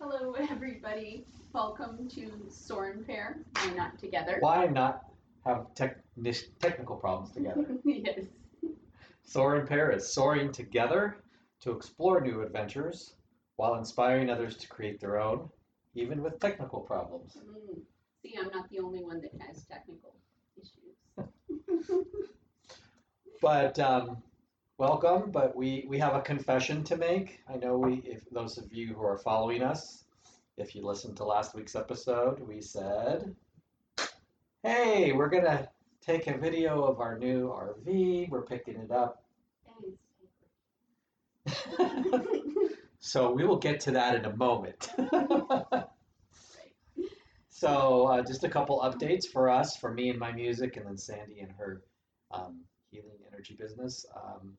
Hello, everybody. Welcome to Soren Pair. We're not together. Why not have techni- technical problems together? yes. Soren Pair is soaring together to explore new adventures while inspiring others to create their own, even with technical problems. Mm. See, I'm not the only one that has technical issues. But um, welcome. But we we have a confession to make. I know we, if those of you who are following us, if you listened to last week's episode, we said, "Hey, we're gonna take a video of our new RV. We're picking it up." so we will get to that in a moment. so uh, just a couple updates for us, for me and my music, and then Sandy and her um, healing energy business. Um,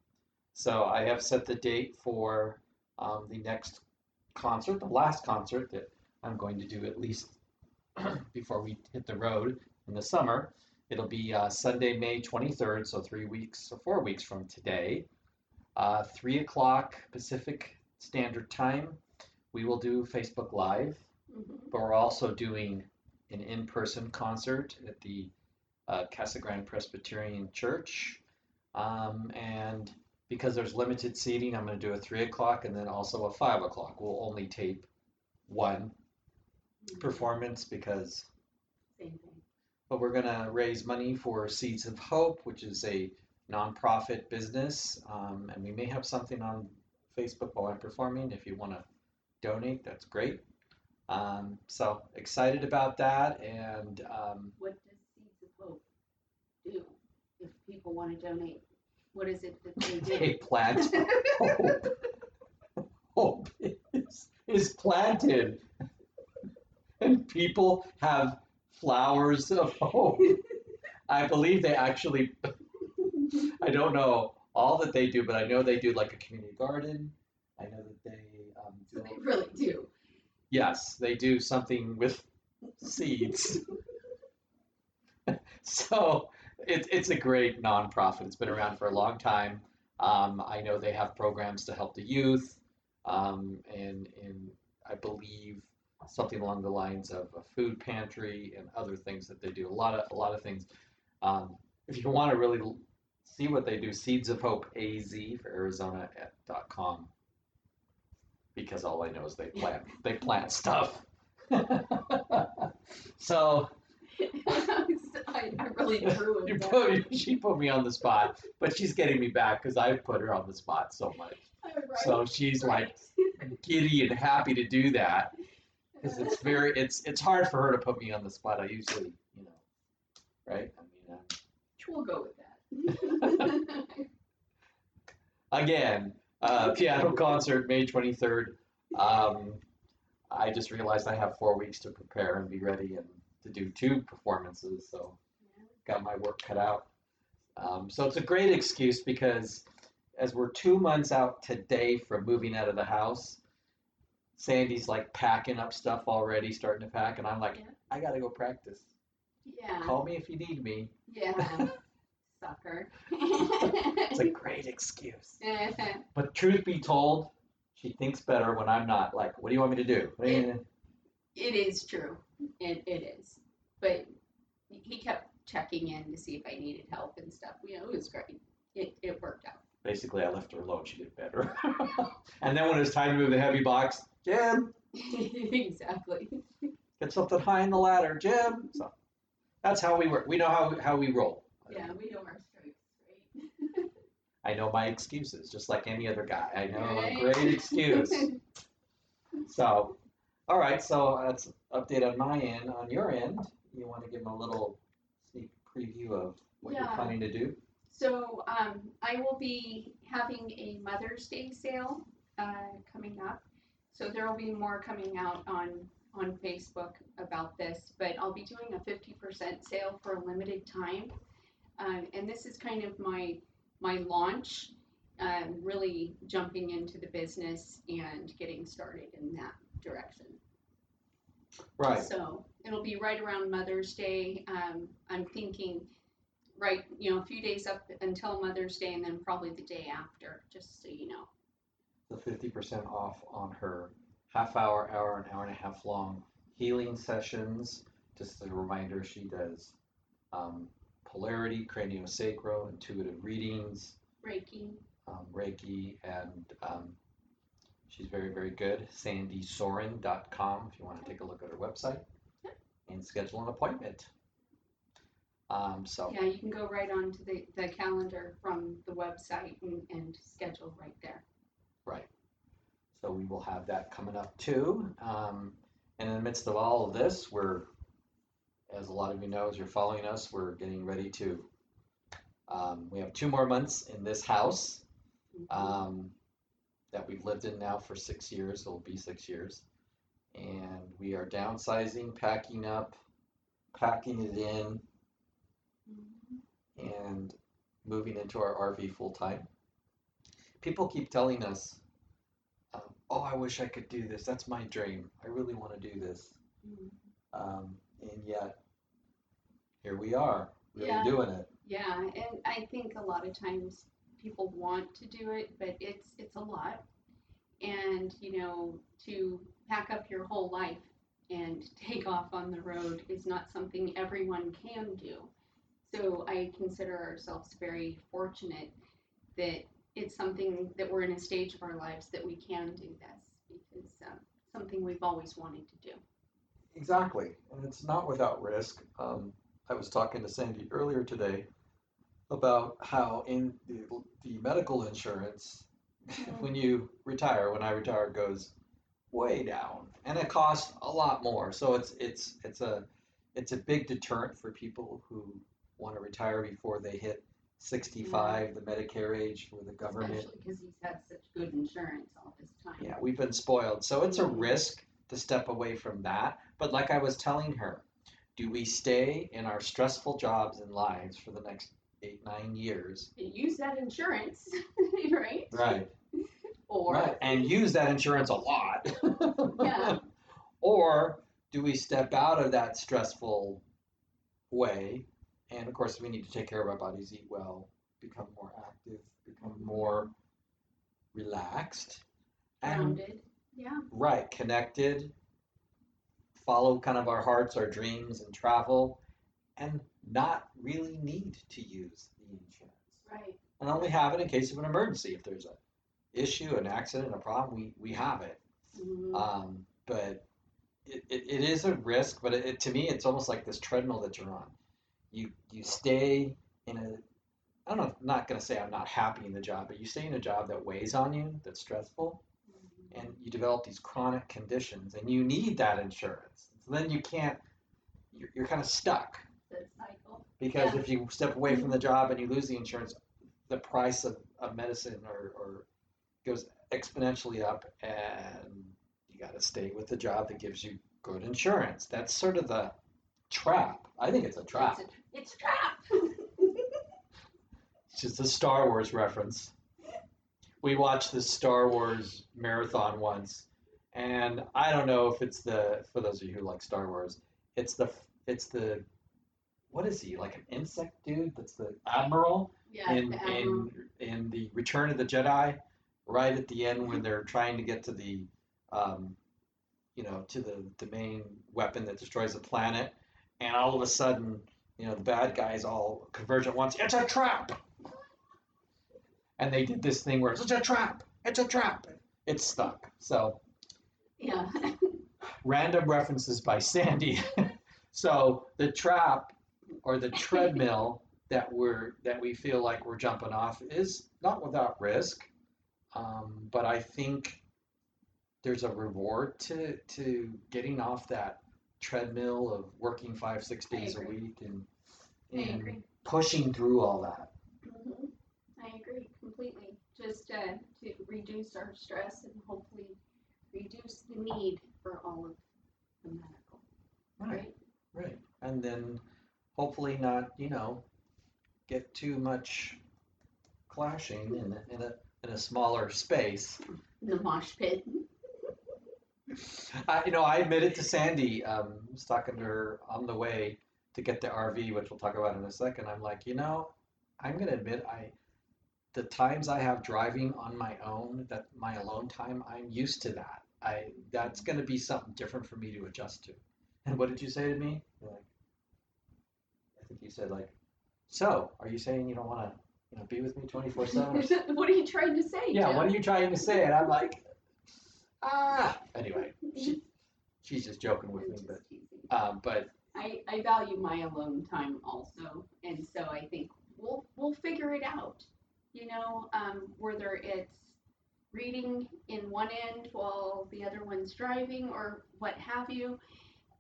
so I have set the date for um, the next concert, the last concert that I'm going to do at least before we hit the road in the summer. It'll be uh, Sunday, May 23rd, so three weeks or four weeks from today, uh, three o'clock Pacific Standard Time. We will do Facebook Live, Mhm. but we're also doing an in-person concert at the uh, Casa Grande Presbyterian Church. Um, and because there's limited seating, I'm going to do a three o'clock and then also a five o'clock. We'll only tape one performance because Same thing. but we're going to raise money for Seeds of Hope, which is a nonprofit business. Um, and we may have something on Facebook while I'm performing. If you want to donate, that's great. Um, so excited about that. And um, What does Seeds of Hope do if people want to donate? What is it that they do? they plant hope. Hope is, is planted. And people have flowers of hope. I believe they actually I don't know all that they do, but I know they do like a community garden. I know that they um, so do. they really do. Yes, they do something with seeds. so it, it's a great nonprofit. It's been around for a long time. Um, I know they have programs to help the youth, um, and and I believe something along the lines of a food pantry and other things that they do. A lot of a lot of things. Um, if you want to really see what they do, Seeds of Hope AZ for Arizona dot com. Because all I know is they plant they plant stuff. so I, I really drew you it. down. she put me on the spot, but she's getting me back because I put her on the spot so much. Right, So she's like giddy and happy to do that because it's very it's it's hard for her to put me on the spot. I usually you know right. I mean uh, We'll go with that. again uh, piano concert May twenty third. Um, I just realized I have four weeks to prepare and be ready and to do two performances. So got my work cut out. Um, so it's a great excuse because as we're two months out today from moving out of the house, Sandy's like packing up stuff already, starting to pack, and I'm like, Yeah. I gotta go practice. yeah. Call me if you need me. Yeah. Sucker. It's a great excuse. But truth be told, she thinks better when I'm not. Like, what do you want me to do? Yeah. It is true. It, it is. But he kept checking in to see if I needed help and stuff. You know, it was great. It, it worked out. Basically, I left her alone. She did better. and then when it was time to move the heavy box, Jim, exactly. get something high in the ladder, Jim. So that's how we work. We know how how we roll. Yeah, we know our strengths, right? I know my excuses, just like any other guy. I know Right. a great excuse. so, all right. So that's update on my end. On your end, you want to give them a little preview of what you're planning to do? So um, I will be having a Mother's Day sale uh, coming up. So there will be more coming out on on Facebook about this, but I'll be doing a 50% sale for a limited time. Um, and this is kind of my my launch, um, really jumping into the business and getting started in that direction. Right. So it'll be right around Mother's Day. Um, I'm thinking, right, you know, a few days up until Mother's Day, and then probably the day after, just so you know. The fifty percent off on her half hour, hour, an hour and a half long healing sessions. Just a reminder, she does um, polarity, craniosacral, intuitive readings, Reiki. um, Reiki, and um, she's very, very good. SandySoren.com if you want to take a look at her website. And schedule an appointment. Um, so, Yeah, you can go right onto the, the calendar from the website and, and schedule right there. Right. So we will have that coming up too. Um, and in the midst of all of this, we're, as a lot of you know, as you're following us, we're getting ready to. Um, we have two more months in this house um, that we've lived in now for six years. It'll be six years. And we are downsizing, packing up, packing it in, Mhm. and moving into our RV full time. People keep telling us, um, "Oh, I wish I could do this. That's my dream. I really want to do this." Mhm. Um, and yet, here we are, really Yeah. doing it. Yeah, and I think a lot of times people want to do it, but it's it's a lot. And you know, to pack up your whole life and take off on the road is not something everyone can do. So I consider ourselves very fortunate that it's something that we're in a stage of our lives that we can do this because um, something we've always wanted to do. Exactly, and it's not without risk. Um, I was talking to Sandy earlier today about how in the, the medical insurance, when you retire, when I retire, goes way down, and it costs a lot more. So it's it's it's a it's a big deterrent for people who want to retire before they hit 65, mm-hmm. the Medicare age for the government. Especially because he's had such good insurance all this time. Yeah, we've been spoiled. So it's a risk to step away from that. But like I was telling her, do we stay in our stressful jobs and lives for the next eight, nine years? use that insurance, right? Right. Or Right. And use that insurance a lot. Yeah. or do we step out of that stressful way? And of course, we need to take care of our bodies, eat well, become more active, become more relaxed. And grounded. Yeah. Right, connected, follow kind of our hearts, our dreams, and travel, and not really need to use the insurance. Right. And only have it in case of an emergency. If there's a issue, an accident, a problem, we, we have it. Mhm. Um, but it, it, it is a risk, but it, it, to me, it's almost like this treadmill that you're on. You you stay in a I don't know. I'm not gonna say I'm not happy in the job, but you stay in a job that weighs on you, that's stressful, Mhm. and you develop these chronic conditions and you need that insurance so then you can't you're, you're kind of stuck The cycle. because Yeah. if you step away from the job and you lose the insurance the price of, of medicine or, or goes exponentially up and you got to stay with the job that gives you good insurance that's sort of the trap i think it's a trap It's a, it's a trap. it's just a star wars reference we watched the Star Wars marathon once, and I don't know if it's the for those of you who like Star Wars, it's the it's the what is he like an insect dude? That's the admiral yeah. in the admiral. in in the Return of the Jedi, right at the end when they're trying to get to the um, you know to the the main weapon that destroys the planet, and all of a sudden you know the bad guys all converge at once. It's a trap and they did this thing where it's a trap, it's a trap, it's stuck. So yeah. random references by Sandy. so the trap or the treadmill that we're that we feel like we're jumping off is not without risk, um, but I think there's a reward to to getting off that treadmill of working five six days a week and and pushing through all that. hmm I agree completely. Just uh, to reduce our stress and hopefully reduce the need for all of the medical. Right. Right. And then hopefully not, you know, get too much clashing in a, in a, in a smaller space. The mosh pit. I, you know, I admitted to Sandy, um, I was talking to her on the way to get the RV, which we'll talk about in a second. I'm like, you know, I'm going to admit I, the times I have driving on my own, that my alone time, I'm used to that. I that's going to be something different for me to adjust to. And what did you say to me? You're like, I think you said like, so are you saying you don't want to, you know, be with me twenty four seven? what are you trying to say? Yeah, Jim? what are you trying to say? And I'm like, ah. Anyway, she, she's just joking with me, but um, but I, I value my alone time also, and so I think we'll we'll figure it out. You know, um, whether it's reading in one end while the other one's driving or what have you.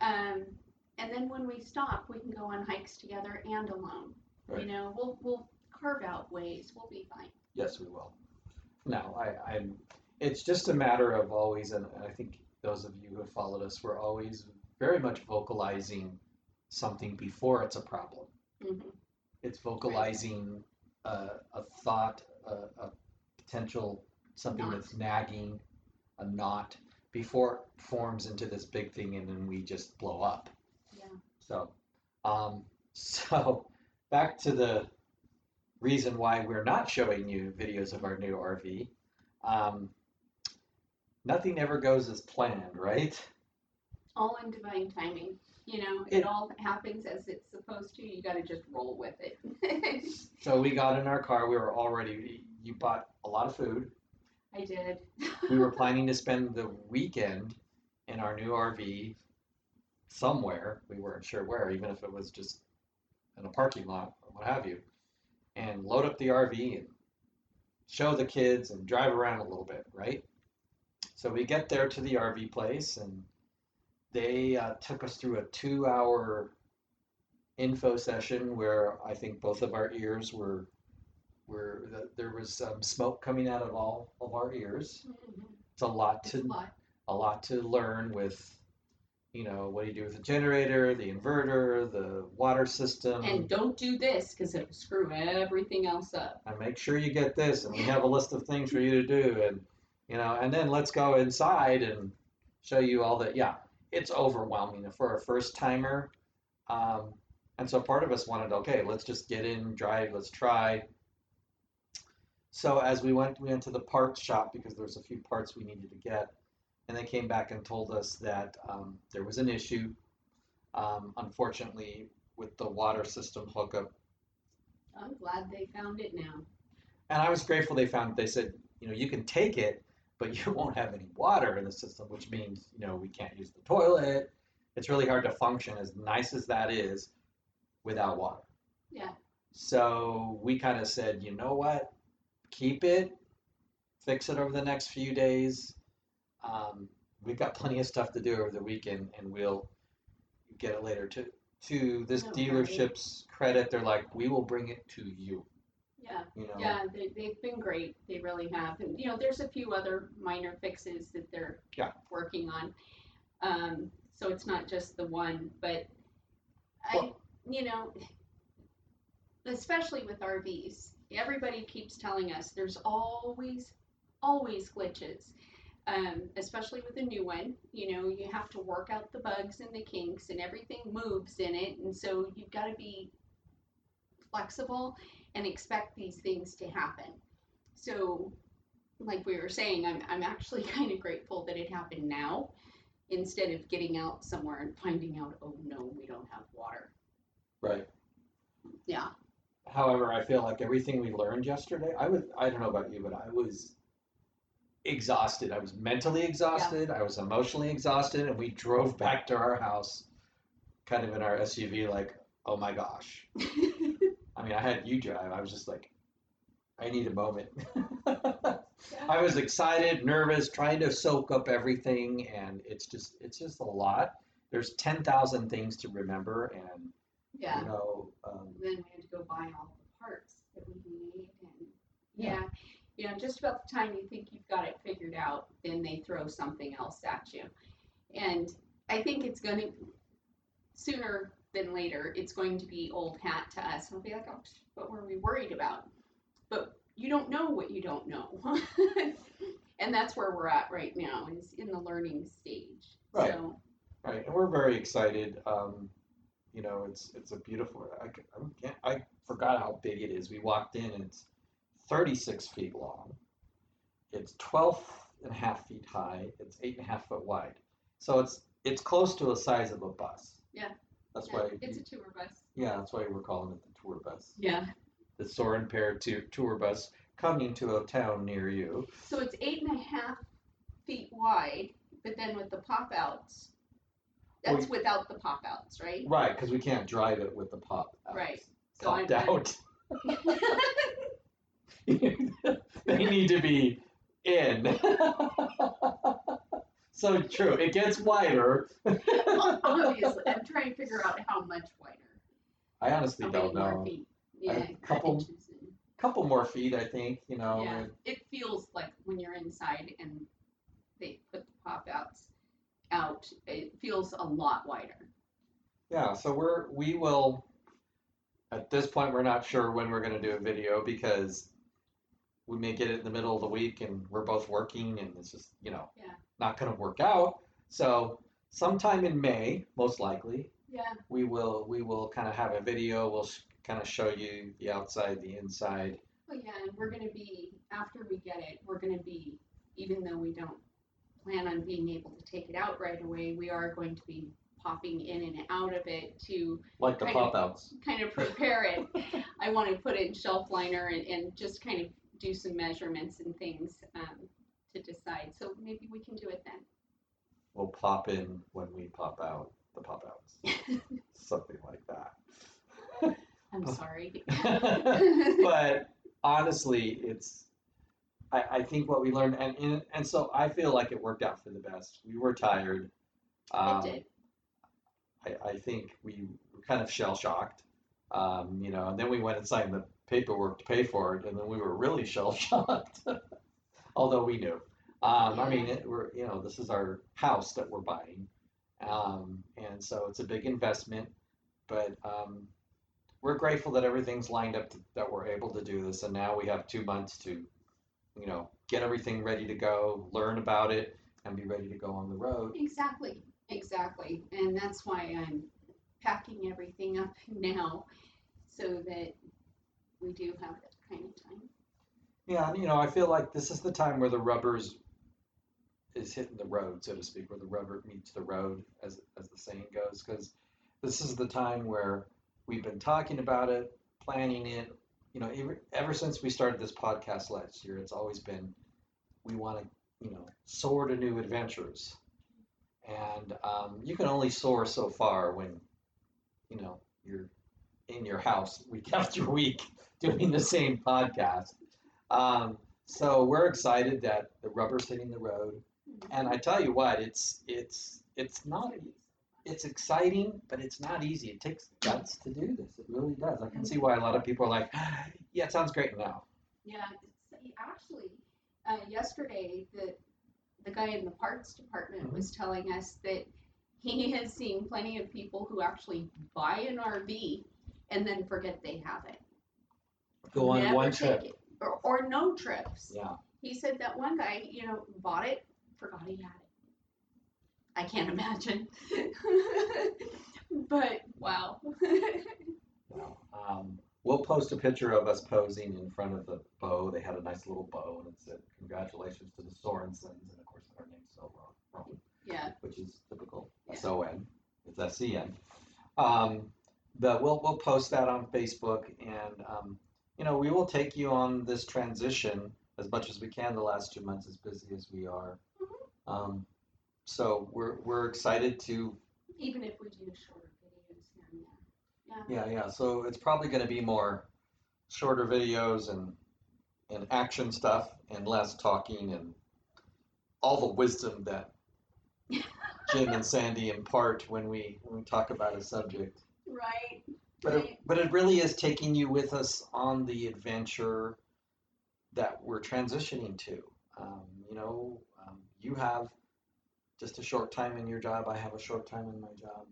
Um, and then when we stop, we can go on hikes together and alone. Right. You know, we'll we'll carve out ways. We'll be fine. yes, we will. No, I, I'm. It's just a matter of always, and I think those of you who have followed us, we're always very much vocalizing something before it's a problem. hmm It's vocalizing a, a thought, a, a potential something Knot. that's nagging, a knot before it forms into this big thing, and then we just blow up. Yeah. So, um, so back to the reason why we're not showing you videos of our new RV. Um, nothing ever goes as planned, right? All in divine timing. You know, It- it all happens as it's supposed to. You got to just roll with it. So we got in our car. We were already. You bought a lot of food. I did. We were planning to spend the weekend in our new RV somewhere. We weren't sure where, even if it was just in a parking lot or what have you, and load up the RV and show the kids and drive around a little bit, right? So we get there to the RV place, and they uh, took us through a two-hour info session where I think both of our ears were were there was some smoke coming out of all of our ears. It's a lot It's a to lot. a lot to learn with, you know, what do you do with the generator, the inverter, the water system, And don't do this because it'll screw everything else up. and make sure you get this, and we have a list of things for you to do, and you know, and then let's go inside and show you all that. Yeah, it's overwhelming for a first timer, um, and so part of us wanted, okay, let's just get in, drive, let's try. So as we went, we went to the parts shop because there was a few parts we needed to get, and they came back and told us that um, there was an issue, um, unfortunately, with the water system hookup I'm glad they found it now. and I was grateful they found. It. They said, you know, you can take it, but you won't have any water in the system, which means you know we can't use the toilet. It's really hard to function, as nice as that is, without water. Yeah. So we kind of said, you know what, keep it, fix it over the next few days. Um, we've got plenty of stuff to do over the weekend, and we'll get it later. To to this No, right. dealership's credit, they're like, we will bring it to you. Yeah. You know. Yeah, they, they've been great. They really have. And, you know, there's a few other minor fixes that they're Yeah. working on. Um, so it's not just the one, but I, Well- you know, especially with RVs, everybody keeps telling us there's always, always glitches. Um, especially with a new one, you know, you have to work out the bugs and the kinks, and everything moves in it, and so you've got to be flexible and expect these things to happen. So, like we were saying, I'm, I'm actually kind of grateful that it happened now instead of getting out somewhere and finding out, oh no, we don't have water. Right. Yeah. However, I feel like everything we learned yesterday, I was, I don't know about you, but I was exhausted. I was mentally exhausted. I was emotionally exhausted. And we drove back to our house kind of in our SUV, like, oh my gosh. I mean, I had you drive. I was just like, I need a moment. I was excited, nervous, trying to soak up everything. And it's just, it's just a lot. There's 10,000 things to remember. And, yeah. you know, um, then we had to go buy all the parts that we need and Yeah. yeah. You know just about the time you think you've got it figured out then they throw something else at you and i think it's going to sooner than later it's going to be old hat to us we'll be like oh what were we worried about but you don't know what you don't know and that's where we're at right now is in the learning stage Right. so Right, and we're very excited. Um, you know, it's it's a beautiful. I, I can't. I forgot how big it is. We walked in and it's 36 feet long. It's 12 and a half feet high. It's eight and a half foot wide. So it's it's close to the size of a bus. Yeah. That's Yeah, why. It's you- a tour bus. yeah, that's why we're calling it the tour bus. Yeah. The Soren Pair to tour bus coming to a town near you. So it's eight and a half feet wide, but then with the pop outs, Well, that's without the pop outs, right? Right, because we can't drive it with the pop out. Right. So Popped I'm- out. they need to be in. so true. It gets wider. Obviously, I'm trying to figure out how much wider. I honestly How don't know. feet? A Yeah, couple- couple more feet, I think. You know. Yeah, it feels like when you're inside and they put the pop outs out, it feels a lot wider. Yeah, so we're we will at this point we're not sure when we're gonna do a video because we may get it in the middle of the week and we're both working and it's just, you know, Yeah. not gonna work out. So sometime in May, most likely, Yeah. we will we will kind of have a video. We'll kind of show you the outside, the inside. Well, yeah, and we're gonna be, after we get it, we're gonna be, even though we don't plan on being able to take it out right away, we are going to be popping in and out of it to Like the of- pop outs. kind of prepare it. I want to put it in shelf liner and, and just kind of do some measurements and things um, to decide. So maybe we can do it then. We'll pop in when we pop out the pop outs. Something like that. I'm sorry. but honestly, it's I, I think what we learned and, and and so I feel like it worked out for the best. We were tired. Um, it did. I, I think we were kind of shell shocked. Um, you know, and then we went and signed the paperwork to pay for it, and then we were really shell shocked. Although we knew. Um, I mean, it, we're you know this is our house that we're buying, um, and so it's a big investment. But um, we're grateful that everything's lined up to, that we're able to do this, and now we have two months to, you know, get everything ready to go, learn about it, and be ready to go on the road. Exactly. Exactly. And that's why I'm packing everything up now so that we do have that kind of time. Yeah, and you know, I feel like this is the time where the rubbers is hitting the road, so to speak, where the rubber meets the road, as as the saying goes, because this is the time where we've been talking about it, planning it. You know, ever, ever since we started this podcast last year, it's always been we want to, you know, soar to new adventures, and um, you can only soar so far when, you know, you're in your house week after week doing the same podcast. Um, so we're excited that the rubber's hitting the road, and I tell you what, it's it's it's not it's exciting, but it's not easy. It takes guts to do this. It really does. I can see why a lot of people are like, yeah, it sounds great now. Yeah, it's, actually, uh, yesterday, the, the guy in the parts department Mhm. was telling us that he has seen plenty of people who actually buy an RV and then forget they have it. Go on Never one take trip. it, Or, or no trips. Yeah. He said that one guy, you know, bought it, forgot he had it. I can't imagine. but wow. Wow. Um, we'll post a picture of us posing in front of the bow. They had a nice little bow, and it said, "Congratulations to the Sorensens," and of course, our name's so wrong, wrong yeah. which is typical. Yeah. S O N. It's S E N. Um, but we'll we'll post that on Facebook, and um, you know we will take you on this transition as much as we can. The last two months, as busy as we are. Um, so we're we're excited to Even if we do shorter videos here and there. yeah yeah. So it's probably going to be more shorter videos and and action stuff and less talking and all the wisdom that Jim and Sandy impart when we when we talk about a subject. Right. But it, but it really is taking you with us on the adventure that we're transitioning to. Um, you know, um, you have just a short time in your job. I have a short time in my job.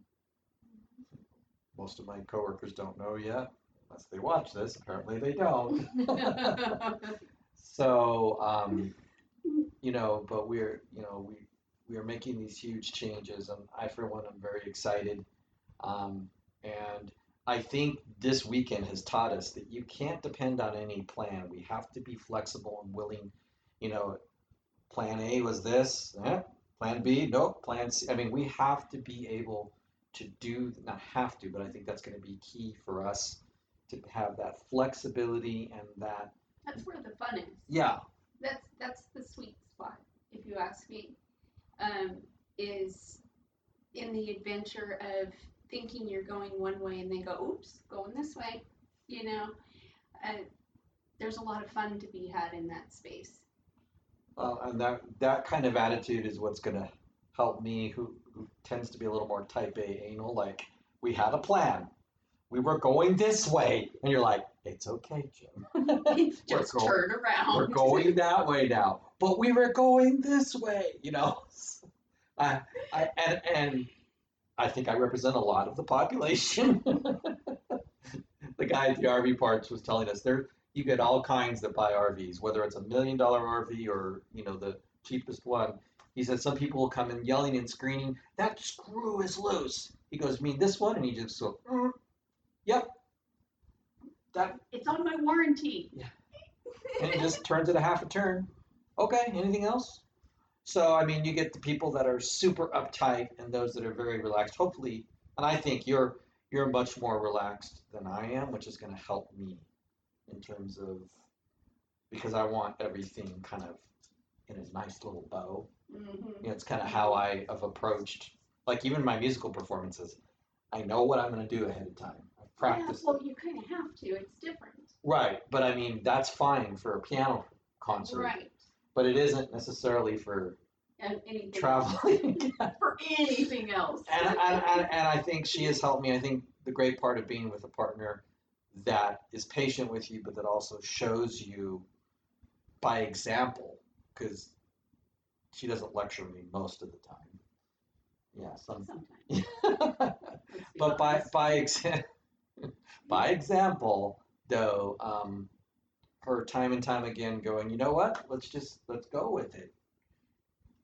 Most of my coworkers don't know yet, unless they watch this. Apparently, they don't. So, um, you know, but we're, you know, we we are making these huge changes, and I, for one, am very excited. Um, and I think this weekend has taught us that you can't depend on any plan. We have to be flexible and willing. You know, plan A was this, eh, plan B, nope, plan C. I mean, we have to be able to do, not have to, but I think that's going to be key for us to have that flexibility and that, That's where the fun is. yeah, That's that's the sweet spot, if you ask me. Um, is in the adventure of thinking you're going one way and then go, oops, going this way. You know, uh, there's a lot of fun to be had in that space. Well, and that that kind of attitude is what's going to help me, who, who tends to be a little more type A anal. Like we had a plan, we were going this way, and you're like, it's okay, Jim. Just going- turn around. we're going that way now, but we were going this way. You know, I, I and and I think I represent a lot of the population. the guy at the RV parks was telling us there you get all kinds that buy RVs, whether it's a million dollar RV or you know the cheapest one. He said some people will come in yelling and screaming, "That screw is loose." He goes, "You mean this one?" And he just goes, mm, "Yep." That It's on my warranty. and he just turns it a half a turn. Okay, anything else? So I mean, you get the people that are super uptight and those that are very relaxed. Hopefully, and I think you're you're much more relaxed than I am, which is going to help me in terms of because I want everything kind of in a nice little bow. hmm You know, it's kind of how I have approached like even my musical performances. I know what I'm going to do ahead of time. I've practiced. Yeah, well, you kind of have to. It's different. Right, but I mean that's fine for a piano concert. Right. But it isn't necessarily for And anything traveling. for anything else. and, and, and, and I think she has helped me. I think the great part of being with a partner that is patient with you, but that also shows you by example, because she doesn't lecture me most of the time. Yeah, some. Sometimes. but by by exa- by example, though, um, her time and time again going, you know what? Let's just let's go with it.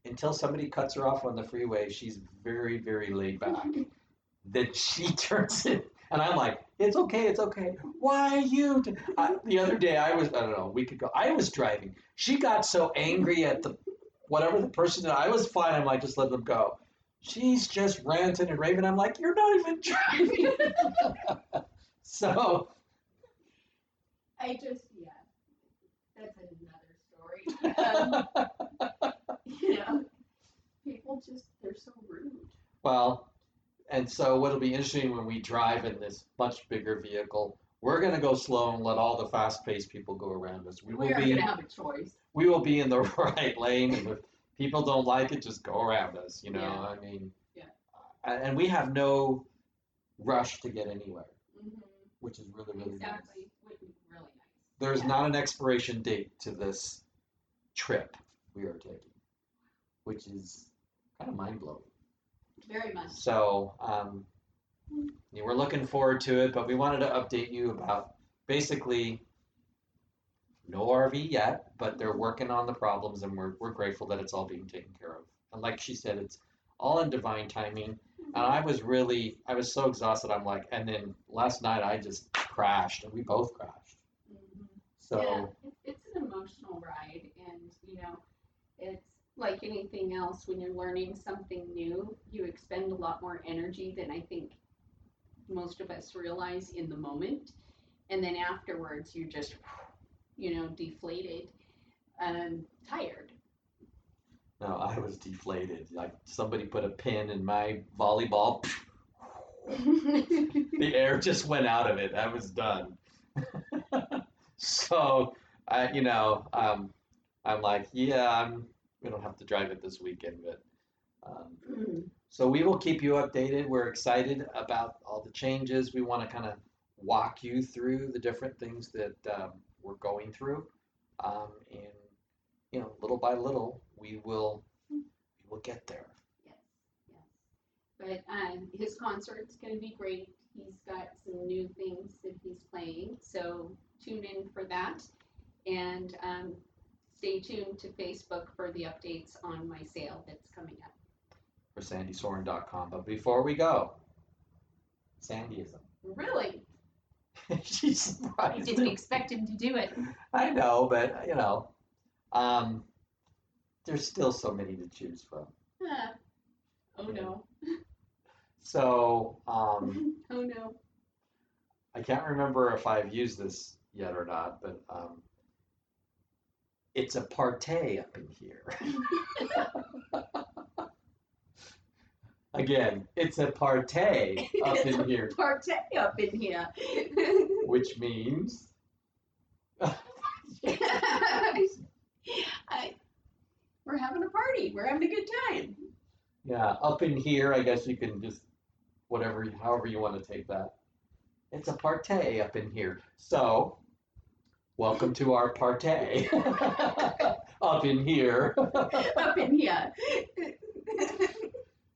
Until somebody cuts her off on the freeway, she's very very laid back. then she turns it, and I'm like, it's okay, it's okay. Why are you? d-" I, the other day, I was I don't know, a week ago, I was driving. She got so angry at the whatever the person that I was fine. I'm like, just let them go. She's just ranting and raving. I'm like, you're not even driving. so I just another. Um, you know, people just they're so rude. well, and so what'll be interesting when we drive in this much bigger vehicle, we're gonna go slow and let all the fast-paced people go around us. We We, will are be gonna in, have a choice. we will be in the right lane, and if people don't like it, just go around us. You know, Yeah. I mean, Yeah. and we have no rush to get anywhere, hmm which is really really nice. Exactly, would really nice. There's Yeah. not an expiration date to this trip we are taking, which is kind of mind blowing. Very much. So um, we're looking forward to it, but we wanted to update you about basically no RV yet, but they're working on the problems, and we're we're grateful that it's all being taken care of. And like she said, it's all in divine timing. And I was really, I was so exhausted. I'm like, and then last night I just crashed, and we both crashed. Mhm. So. yeah, it's an emotional ride, know, it's like anything else. When you're learning something new, you expend a lot more energy than I think most of us realize in the moment, and then afterwards you're just, you know, deflated, um, tired. No, I was deflated. Like somebody put a pin in my volleyball. the air just went out of it. I was done. so, I, you know, um, I'm like, yeah, I'm. We don't have to drive it this weekend, but. Um, Mm. so we will keep you updated. We're excited about all the changes. We want to kind of walk you through the different things that um, we're going through, um, and you know, little by little, we will we will get there. Yes, yes. But um, his concert's going to be great. He's got some new things that he's playing, so tune in for that. And um, stay tuned to Facebook for the updates on my sale that's coming up. for sandysoren.com. But before we go, Sandyism. Really? She's I didn't expect him to do it. I know, but you know, um, there's still so many to choose from. Ah. Oh no. So um, Oh no. I can't remember if I've used this yet or not, but um, it's a partay up in here. Again, it's a partay up in here, Partay up in here. which means I, we're having a party. We're having a good time. yeah, up in here. I guess you can just whatever, however you want to take that. It's a partay up in here. So, welcome to our partay up in here. up in here.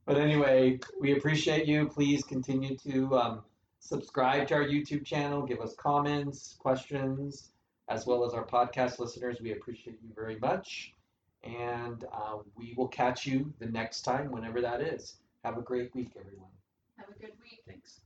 But anyway, we appreciate you. Please continue to um, subscribe to our YouTube channel, give us comments, questions, as well as our podcast listeners. We appreciate you very much. And uh, we will catch you the next time, whenever that is. Have a great week, everyone. Have a good week. Thanks.